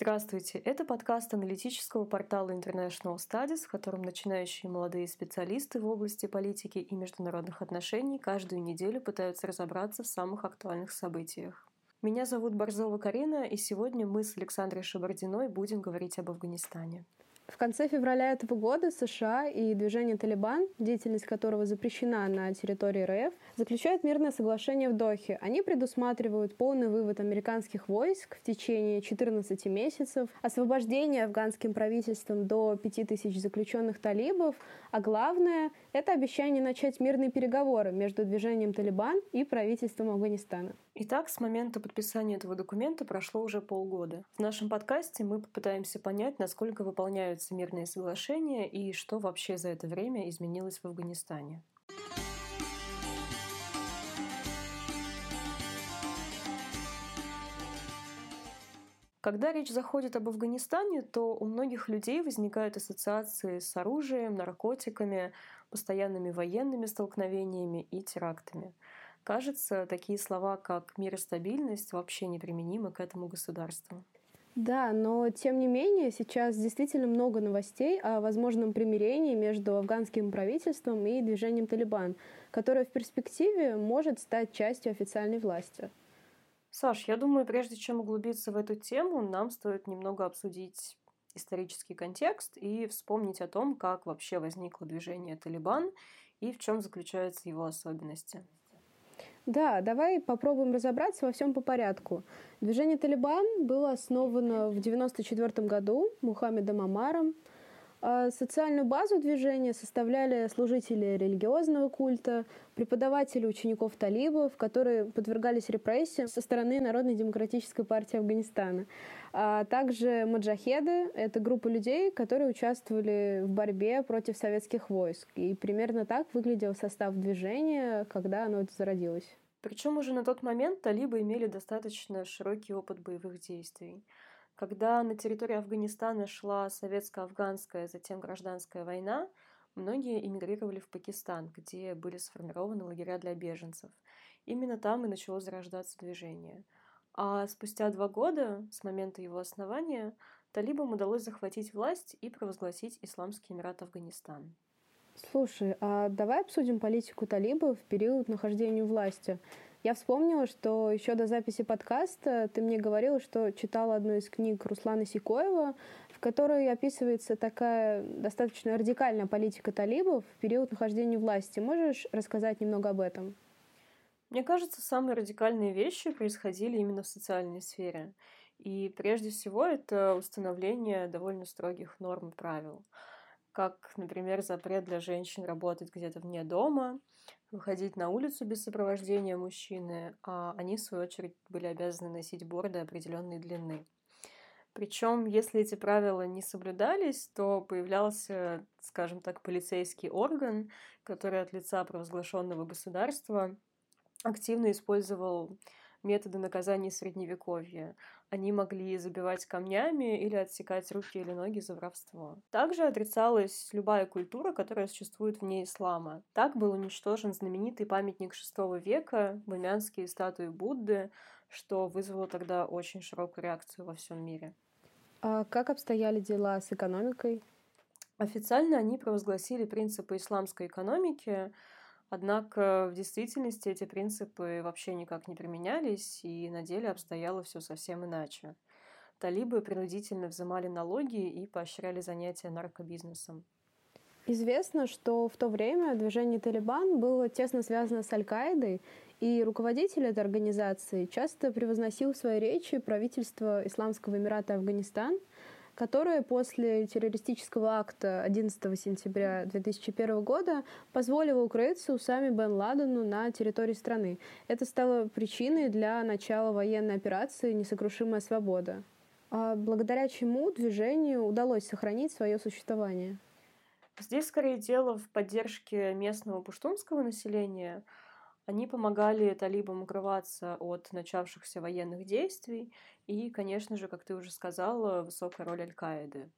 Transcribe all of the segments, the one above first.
Здравствуйте! Это подкаст аналитического портала International Studies, в котором начинающие молодые специалисты в области политики и международных отношений каждую неделю пытаются разобраться в самых актуальных событиях. Меня зовут Борзова Карина, и сегодня мы с Александрой Шабардиной будем говорить об Афганистане. В конце февраля этого года США и движение «Талибан», деятельность которого запрещена на территории РФ, заключают мирное соглашение в Дохе. Они предусматривают полный вывод американских войск в течение 14 месяцев, освобождение афганским правительством до 5000 заключенных талибов, а главное — это обещание начать мирные переговоры между движением «Талибан» и правительством Афганистана. Итак, с момента подписания этого документа прошло уже полгода. В нашем подкасте мы попытаемся понять, насколько выполняются мирные соглашения и что вообще за это время изменилось в Афганистане. Когда речь заходит об Афганистане, то у многих людей возникают ассоциации с оружием, наркотиками, постоянными военными столкновениями и терактами. Кажется, такие слова, как мир и стабильность, вообще неприменимы к этому государству. Да, но тем не менее сейчас действительно много новостей о возможном примирении между афганским правительством и движением Талибан, которое в перспективе может стать частью официальной власти. Саш, я думаю, прежде чем углубиться в эту тему, нам стоит немного обсудить исторический контекст и вспомнить о том, как вообще возникло движение Талибан и в чем заключаются его особенности. Да, давай попробуем разобраться во всем по порядку. Движение «Талибан» было основано в 1994 году Мухаммедом Амаром. А социальную базу движения составляли служители религиозного культа, преподаватели учеников талибов, которые подвергались репрессиям со стороны Народной демократической партии Афганистана. А также маджахеды — это группа людей, которые участвовали в борьбе против советских войск. И примерно так выглядел состав движения, когда оно зародилось. Причем уже на тот момент талибы имели достаточно широкий опыт боевых действий. Когда на территории Афганистана шла советско-афганская, затем гражданская война, многие эмигрировали в Пакистан, где были сформированы лагеря для беженцев. Именно там и начало зарождаться движение. А спустя два года, с момента его основания, талибам удалось захватить власть и провозгласить Исламский Эмират Афганистан. Слушай, а давай обсудим политику талибов в период нахождения власти. Я вспомнила, что еще до записи подкаста ты мне говорила, что читала одну из книг Руслана Сикоева, в которой описывается такая достаточно радикальная политика талибов в период нахождения власти. Можешь рассказать немного об этом? Мне кажется, самые радикальные вещи происходили именно в социальной сфере. И прежде всего это установление довольно строгих норм и правил как, например, запрет для женщин работать где-то вне дома, выходить на улицу без сопровождения мужчины, а они, в свою очередь, были обязаны носить борды определенной длины. Причем, если эти правила не соблюдались, то появлялся, скажем так, полицейский орган, который от лица провозглашенного государства активно использовал методы наказания средневековья. Они могли забивать камнями или отсекать руки или ноги за воровство. Также отрицалась любая культура, которая существует вне ислама. Так был уничтожен знаменитый памятник VI века, бамянские статуи Будды, что вызвало тогда очень широкую реакцию во всем мире. А как обстояли дела с экономикой? Официально они провозгласили принципы исламской экономики, Однако в действительности эти принципы вообще никак не применялись, и на деле обстояло все совсем иначе. Талибы принудительно взимали налоги и поощряли занятия наркобизнесом. Известно, что в то время движение «Талибан» было тесно связано с Аль-Каидой, и руководитель этой организации часто превозносил в своей речи правительство Исламского Эмирата Афганистан – которое после террористического акта 11 сентября 2001 года позволило укрыться Усами бен Ладену на территории страны. Это стало причиной для начала военной операции «Несокрушимая свобода», а благодаря чему движению удалось сохранить свое существование. Здесь скорее дело в поддержке местного пуштунского населения – они помогали талибам укрываться от начавшихся военных действий и, конечно же, как ты уже сказала, высокая роль Аль-Каиды.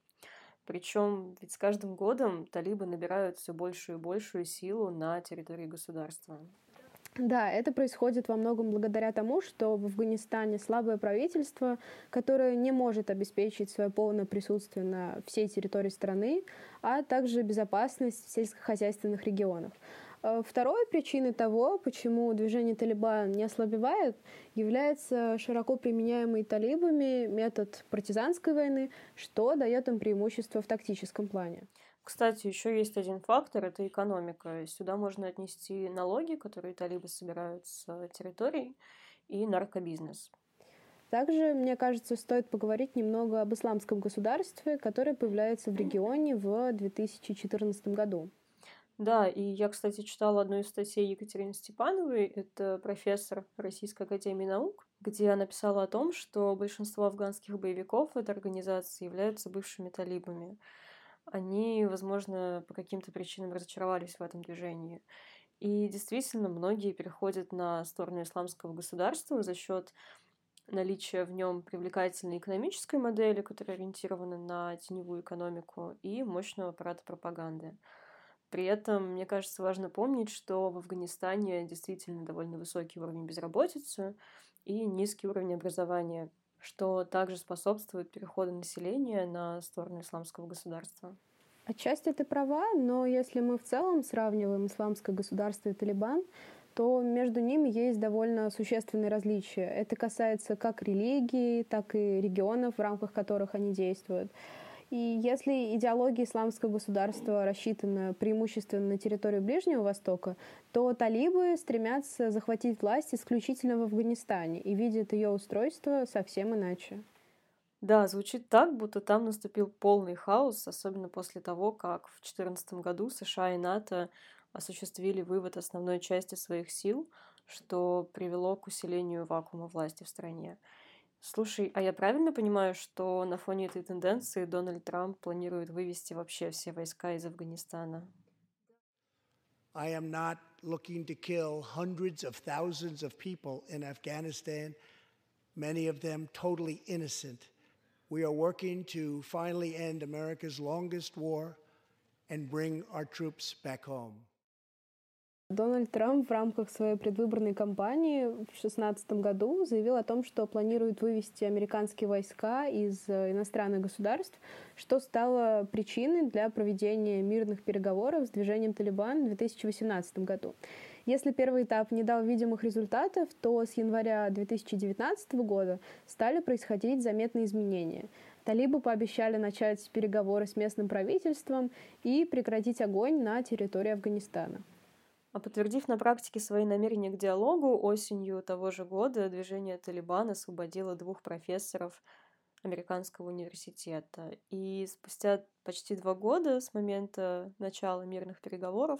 Причем ведь с каждым годом талибы набирают все большую и большую силу на территории государства. Да, это происходит во многом благодаря тому, что в Афганистане слабое правительство, которое не может обеспечить свое полное присутствие на всей территории страны, а также безопасность сельскохозяйственных регионов. Э, второй причиной того, почему движение Талибан не ослабевает, является широко применяемый талибами метод партизанской войны, что дает им преимущество в тактическом плане. Кстати, еще есть один фактор – это экономика. Сюда можно отнести налоги, которые талибы собирают с территорий, и наркобизнес. Также, мне кажется, стоит поговорить немного об исламском государстве, которое появляется в регионе в 2014 году. Да, и я, кстати, читала одну из статей Екатерины Степановой, это профессор Российской Академии Наук, где она писала о том, что большинство афганских боевиков этой организации являются бывшими талибами они, возможно, по каким-то причинам разочаровались в этом движении. И действительно, многие переходят на сторону исламского государства за счет наличия в нем привлекательной экономической модели, которая ориентирована на теневую экономику, и мощного аппарата пропаганды. При этом, мне кажется, важно помнить, что в Афганистане действительно довольно высокий уровень безработицы и низкий уровень образования, что также способствует переходу населения на сторону исламского государства. Отчасти ты права, но если мы в целом сравниваем исламское государство и Талибан, то между ними есть довольно существенные различия. Это касается как религии, так и регионов, в рамках которых они действуют. И если идеология исламского государства рассчитана преимущественно на территорию Ближнего Востока, то талибы стремятся захватить власть исключительно в Афганистане и видят ее устройство совсем иначе. Да, звучит так, будто там наступил полный хаос, особенно после того, как в 2014 году США и НАТО осуществили вывод основной части своих сил, что привело к усилению вакуума власти в стране. Слушай, а я правильно понимаю, что на фоне этой тенденции Дональд Трамп планирует вывести вообще все войска из Афганистана? Many of them totally innocent. We are working to finally end America's longest war and bring our troops back home. Дональд Трамп в рамках своей предвыборной кампании в 2016 году заявил о том, что планирует вывести американские войска из э, иностранных государств, что стало причиной для проведения мирных переговоров с движением Талибан в 2018 году. Если первый этап не дал видимых результатов, то с января 2019 года стали происходить заметные изменения. Талибы пообещали начать переговоры с местным правительством и прекратить огонь на территории Афганистана. А подтвердив на практике свои намерения к диалогу, осенью того же года движение «Талибан» освободило двух профессоров американского университета. И спустя почти два года с момента начала мирных переговоров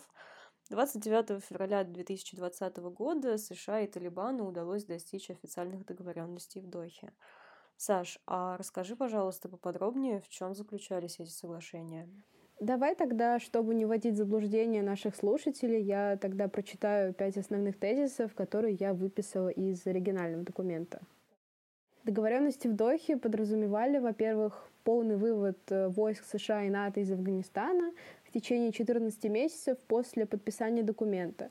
29 февраля 2020 года США и Талибану удалось достичь официальных договоренностей в Дохе. Саш, а расскажи, пожалуйста, поподробнее, в чем заключались эти соглашения? Давай тогда, чтобы не вводить в заблуждение наших слушателей, я тогда прочитаю пять основных тезисов, которые я выписала из оригинального документа. Договоренности в Дохе подразумевали, во-первых, полный вывод э, войск США и НАТО из Афганистана в течение 14 месяцев после подписания документа.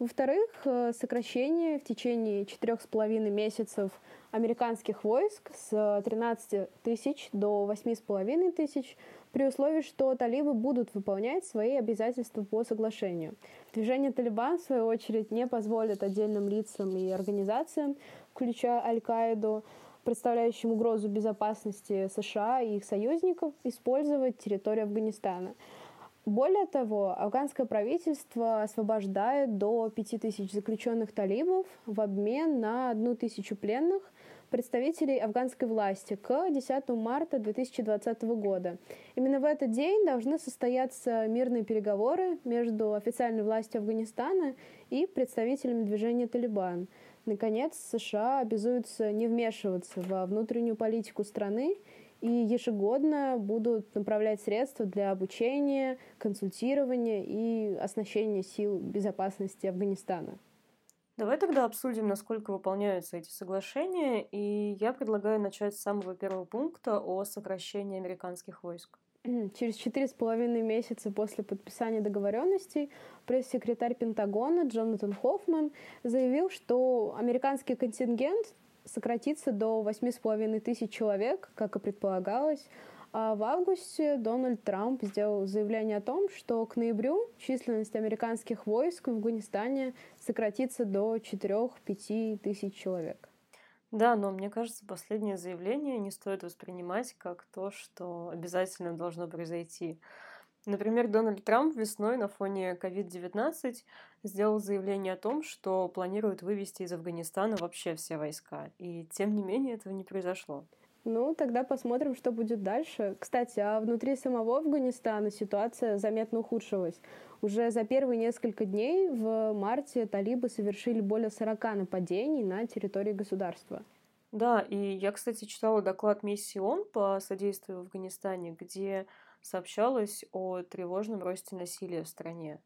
Во-вторых, э, сокращение в течение четырех с половиной месяцев американских войск с 13 тысяч до 8,5 тысяч при условии, что талибы будут выполнять свои обязательства по соглашению. Движение Талибан, в свою очередь, не позволит отдельным лицам и организациям, включая Аль-Каиду, представляющим угрозу безопасности США и их союзников, использовать территорию Афганистана. Более того, афганское правительство освобождает до 5000 заключенных талибов в обмен на одну тысячу пленных – представителей афганской власти к 10 марта 2020 года. Именно в этот день должны состояться мирные переговоры между официальной властью Афганистана и представителями движения «Талибан». Наконец, США обязуются не вмешиваться во внутреннюю политику страны и ежегодно будут направлять средства для обучения, консультирования и оснащения сил безопасности Афганистана. Давай тогда обсудим, насколько выполняются эти соглашения, и я предлагаю начать с самого первого пункта о сокращении американских войск. через четыре с половиной месяца после подписания договоренностей пресс-секретарь Пентагона Джонатан Хоффман заявил, что американский контингент сократится до восьми с половиной тысяч человек, как и предполагалось, а в августе Дональд Трамп сделал заявление о том, что к ноябрю численность американских войск в Афганистане сократится до 4-5 тысяч человек. Да, но мне кажется, последнее заявление не стоит воспринимать как то, что обязательно должно произойти. Например, Дональд Трамп весной на фоне COVID-19 сделал заявление о том, что планирует вывести из Афганистана вообще все войска. И тем не менее этого не произошло. Ну, тогда посмотрим, что будет дальше. Кстати, а внутри самого Афганистана ситуация заметно ухудшилась. Уже за первые несколько дней в марте талибы совершили более 40 нападений на территории государства. Да, и я, кстати, читала доклад миссии ООН по содействию в Афганистане, где сообщалось о тревожном росте насилия в стране.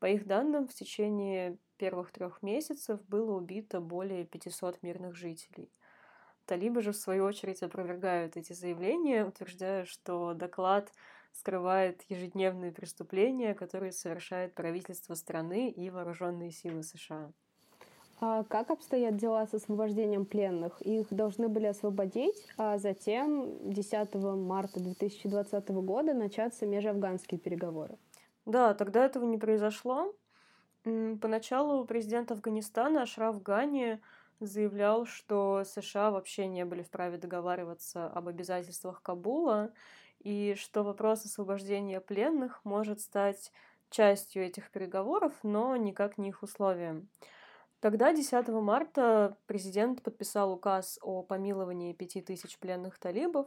По их данным, в течение первых трех месяцев было убито более 500 мирных жителей – Талибы же, в свою очередь, опровергают эти заявления, утверждая, что доклад скрывает ежедневные преступления, которые совершает правительство страны и вооруженные силы США. А как обстоят дела с освобождением пленных? Их должны были освободить, а затем 10 марта 2020 года начаться межафганские переговоры. Да, тогда этого не произошло. Поначалу президент Афганистана Ашраф Гани заявлял, что США вообще не были вправе договариваться об обязательствах Кабула, и что вопрос освобождения пленных может стать частью этих переговоров, но никак не их условием. Тогда, 10 марта, президент подписал указ о помиловании 5000 пленных талибов,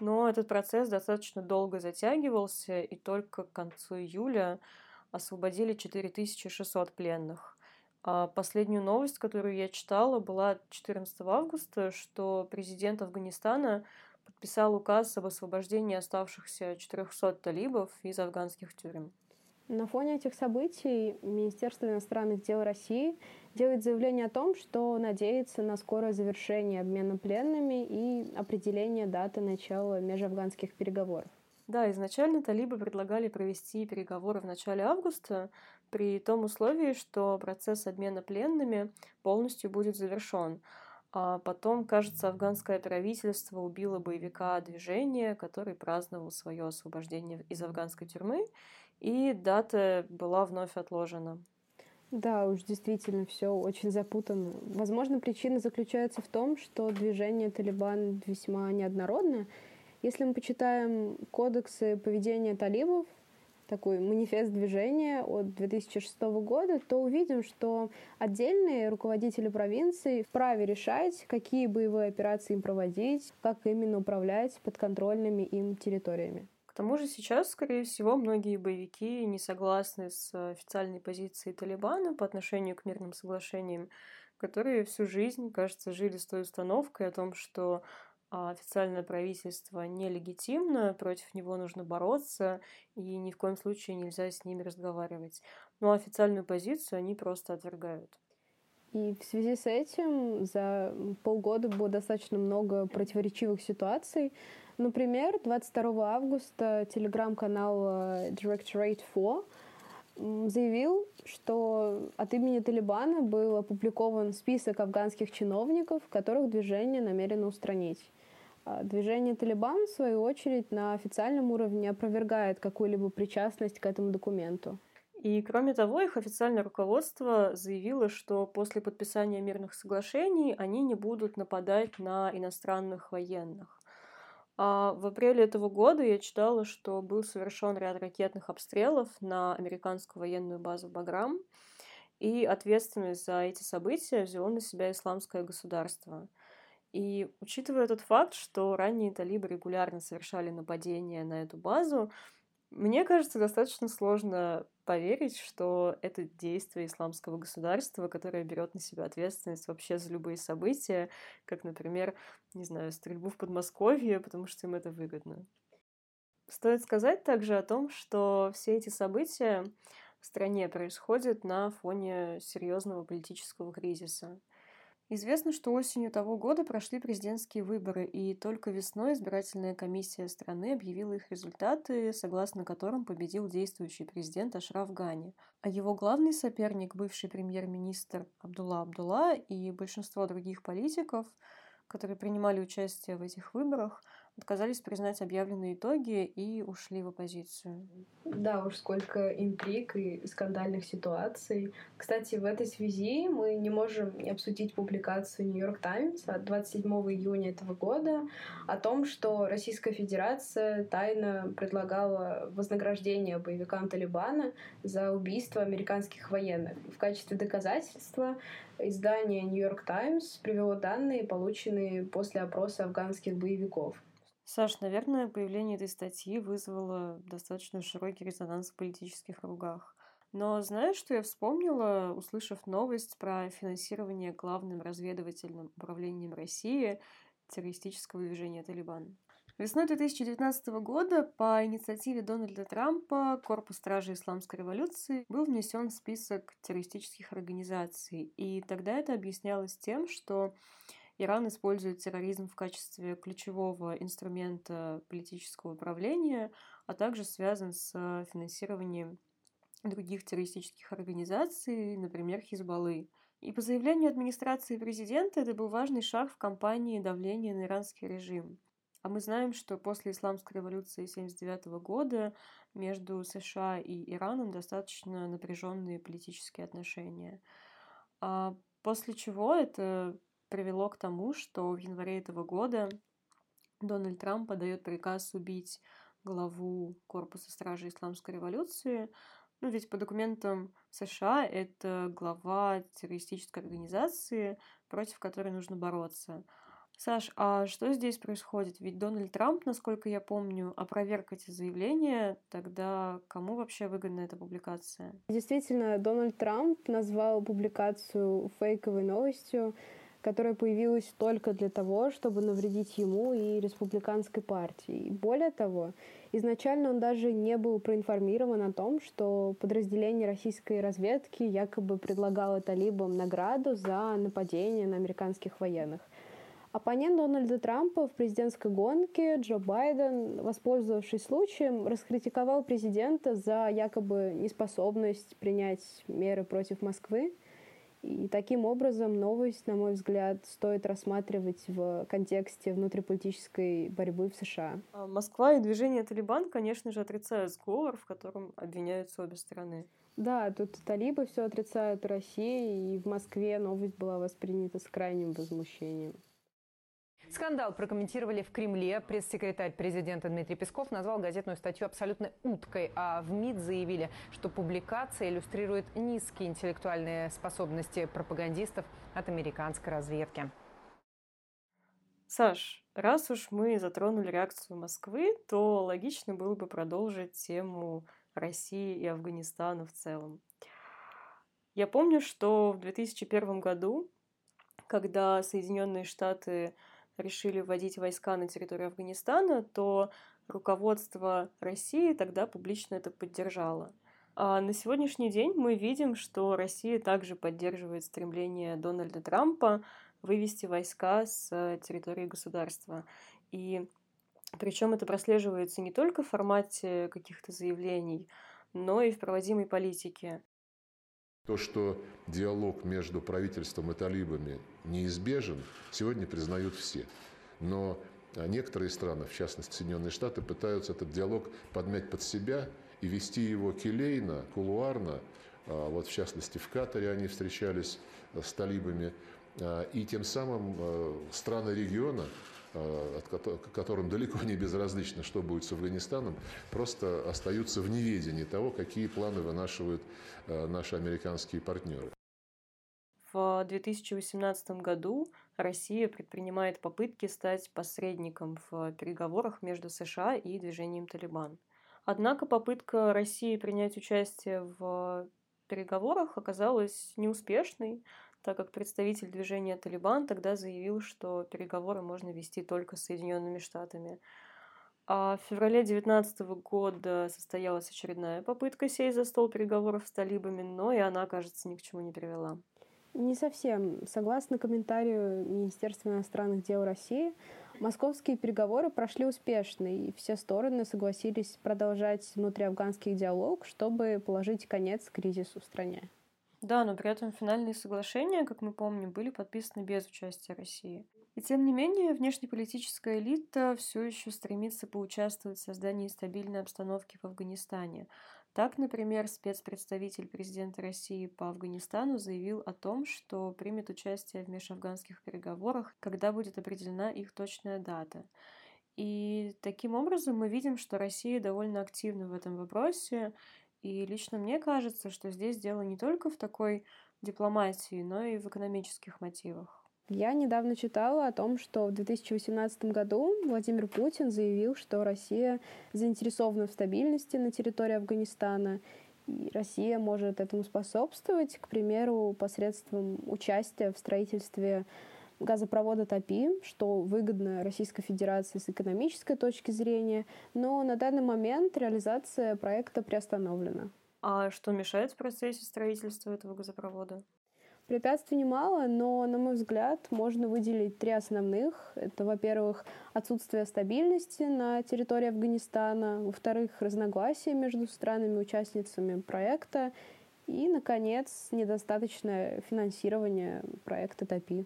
но этот процесс достаточно долго затягивался, и только к концу июля освободили 4600 пленных. А последнюю новость, которую я читала, была 14 августа, что президент Афганистана подписал указ об освобождении оставшихся 400 талибов из афганских тюрем. На фоне этих событий Министерство иностранных дел России делает заявление о том, что надеется на скорое завершение обмена пленными и определение даты начала межафганских переговоров. Да, изначально талибы предлагали провести переговоры в начале августа, при том условии, что процесс обмена пленными полностью будет завершен. А потом, кажется, афганское правительство убило боевика движения, который праздновал свое освобождение из афганской тюрьмы, и дата была вновь отложена. Да, уж действительно все очень запутанно. Возможно, причина заключается в том, что движение Талибан весьма неоднородное. Если мы почитаем кодексы поведения талибов, такой манифест движения от 2006 года, то увидим, что отдельные руководители провинций вправе решать, какие боевые операции им проводить, как именно управлять подконтрольными им территориями. К тому же сейчас, скорее всего, многие боевики не согласны с официальной позицией Талибана по отношению к мирным соглашениям, которые всю жизнь, кажется, жили с той установкой о том, что официальное правительство нелегитимно, против него нужно бороться, и ни в коем случае нельзя с ними разговаривать. Но официальную позицию они просто отвергают. И в связи с этим за полгода было достаточно много противоречивых ситуаций. Например, 22 августа телеграм-канал Directorate 4 заявил, что от имени Талибана был опубликован список афганских чиновников, которых движение намерено устранить. А движение «Талибан», в свою очередь, на официальном уровне опровергает какую-либо причастность к этому документу. И, кроме того, их официальное руководство заявило, что после подписания мирных соглашений они не будут нападать на иностранных военных. А в апреле этого года я читала, что был совершен ряд ракетных обстрелов на американскую военную базу Баграм, и ответственность за эти события взяло на себя исламское государство – и учитывая тот факт, что ранние талибы регулярно совершали нападения на эту базу, мне кажется, достаточно сложно поверить, что это действие исламского государства, которое берет на себя ответственность вообще за любые события, как, например, не знаю, стрельбу в Подмосковье, потому что им это выгодно. Стоит сказать также о том, что все эти события в стране происходят на фоне серьезного политического кризиса – Известно, что осенью того года прошли президентские выборы, и только весной избирательная комиссия страны объявила их результаты, согласно которым победил действующий президент Ашраф Гани. А его главный соперник, бывший премьер-министр Абдулла Абдулла и большинство других политиков, которые принимали участие в этих выборах, отказались признать объявленные итоги и ушли в оппозицию. Да уж, сколько интриг и скандальных ситуаций. Кстати, в этой связи мы не можем не обсудить публикацию Нью-Йорк Таймс от 27 июня этого года о том, что Российская Федерация тайно предлагала вознаграждение боевикам Талибана за убийство американских военных. В качестве доказательства издание Нью-Йорк Таймс привело данные, полученные после опроса афганских боевиков. Саш, наверное, появление этой статьи вызвало достаточно широкий резонанс в политических кругах. Но знаешь, что я вспомнила, услышав новость про финансирование главным разведывательным управлением России террористического движения «Талибан»? Весной 2019 года по инициативе Дональда Трампа Корпус Стражи Исламской революции был внесен в список террористических организаций. И тогда это объяснялось тем, что Иран использует терроризм в качестве ключевого инструмента политического управления, а также связан с финансированием других террористических организаций, например, Хизбаллы. И по заявлению администрации президента это был важный шаг в кампании давления на иранский режим. А мы знаем, что после исламской революции 1979 года между США и Ираном достаточно напряженные политические отношения. А после чего это привело к тому, что в январе этого года Дональд Трамп подает приказ убить главу Корпуса Стражи Исламской революции. Ну, ведь по документам США это глава террористической организации, против которой нужно бороться. Саш, а что здесь происходит? Ведь Дональд Трамп, насколько я помню, опроверг эти заявления, тогда кому вообще выгодна эта публикация? Действительно, Дональд Трамп назвал публикацию фейковой новостью, которая появилась только для того, чтобы навредить ему и республиканской партии. Более того, изначально он даже не был проинформирован о том, что подразделение российской разведки якобы предлагало талибам награду за нападение на американских военных. Оппонент Дональда Трампа в президентской гонке Джо Байден, воспользовавшись случаем, раскритиковал президента за якобы неспособность принять меры против Москвы и таким образом новость, на мой взгляд, стоит рассматривать в контексте внутриполитической борьбы в США. А Москва и движение Талибан, конечно же, отрицают сговор, в котором обвиняются обе стороны. Да, тут талибы все отрицают России, и в Москве новость была воспринята с крайним возмущением. Скандал прокомментировали в Кремле. Пресс-секретарь президента Дмитрий Песков назвал газетную статью абсолютно уткой, а в МИД заявили, что публикация иллюстрирует низкие интеллектуальные способности пропагандистов от американской разведки. Саш, раз уж мы затронули реакцию Москвы, то логично было бы продолжить тему России и Афганистана в целом. Я помню, что в 2001 году, когда Соединенные Штаты решили вводить войска на территорию Афганистана, то руководство России тогда публично это поддержало. А на сегодняшний день мы видим, что Россия также поддерживает стремление Дональда Трампа вывести войска с территории государства. И причем это прослеживается не только в формате каких-то заявлений, но и в проводимой политике. То, что диалог между правительством и талибами неизбежен, сегодня признают все. Но некоторые страны, в частности Соединенные Штаты, пытаются этот диалог подмять под себя и вести его келейно, кулуарно. А, вот в частности в Катаре они встречались с талибами. А, и тем самым а, страны региона Э, которым далеко не безразлично, что будет с Афганистаном, просто остаются в неведении того, какие планы вынашивают э, наши американские партнеры. В 2018 году Россия предпринимает попытки стать посредником в переговорах между США и движением Талибан. Однако попытка России принять участие в переговорах оказалась неуспешной, так как представитель движения «Талибан» тогда заявил, что переговоры можно вести только с Соединенными Штатами. А в феврале 2019 года состоялась очередная попытка сесть за стол переговоров с талибами, но и она, кажется, ни к чему не привела. Не совсем. Согласно комментарию Министерства иностранных дел России, московские переговоры прошли успешно, и все стороны согласились продолжать внутриафганский диалог, чтобы положить конец кризису в стране. Да, но при этом финальные соглашения, как мы помним, были подписаны без участия России. И тем не менее, внешнеполитическая элита все еще стремится поучаствовать в создании стабильной обстановки в Афганистане. Так, например, спецпредставитель президента России по Афганистану заявил о том, что примет участие в межафганских переговорах, когда будет определена их точная дата. И таким образом мы видим, что Россия довольно активна в этом вопросе, и лично мне кажется, что здесь дело не только в такой дипломатии, но и в экономических мотивах. Я недавно читала о том, что в 2018 году Владимир Путин заявил, что Россия заинтересована в стабильности на территории Афганистана, и Россия может этому способствовать, к примеру, посредством участия в строительстве газопровода ТАПИ, что выгодно Российской Федерации с экономической точки зрения, но на данный момент реализация проекта приостановлена. А что мешает в процессе строительства этого газопровода? Препятствий немало, но, на мой взгляд, можно выделить три основных. Это, во-первых, отсутствие стабильности на территории Афганистана, во-вторых, разногласия между странами-участницами проекта и, наконец, недостаточное финансирование проекта ТАПИ.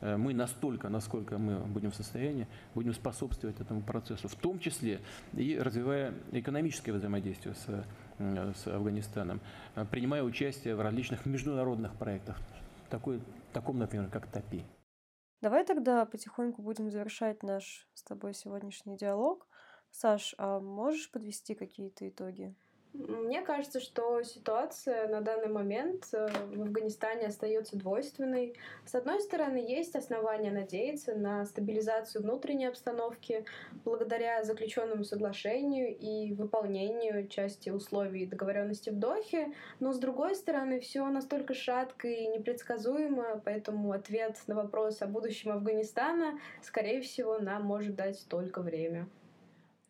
Э, мы настолько, насколько мы будем в состоянии, будем способствовать этому процессу, в том числе и развивая экономическое взаимодействие с с Афганистаном, э, принимая участие в различных международных проектах, такой, таком, например, как ТАПИ. Давай тогда потихоньку будем завершать наш с тобой сегодняшний диалог. Саш, а можешь подвести какие-то итоги? Мне кажется, что ситуация на данный момент э, в Афганистане остается двойственной. С одной стороны, есть основания надеяться на стабилизацию внутренней обстановки благодаря заключенному соглашению и выполнению части условий договоренности в Дохе, но с другой стороны, все настолько шатко и непредсказуемо, поэтому ответ на вопрос о будущем Афганистана, скорее всего, нам может дать только время.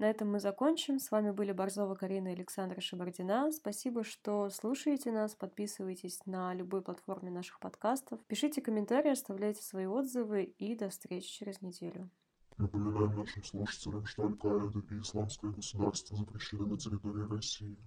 На этом мы закончим. С вами были Борзова Карина и Александра Шабардина. Спасибо, что слушаете нас, подписывайтесь на любой платформе наших подкастов, пишите комментарии, оставляйте свои отзывы и до встречи через неделю. Напоминаем нашим слушателям, что Аль-Каида и Исламское государство запрещены на территории России.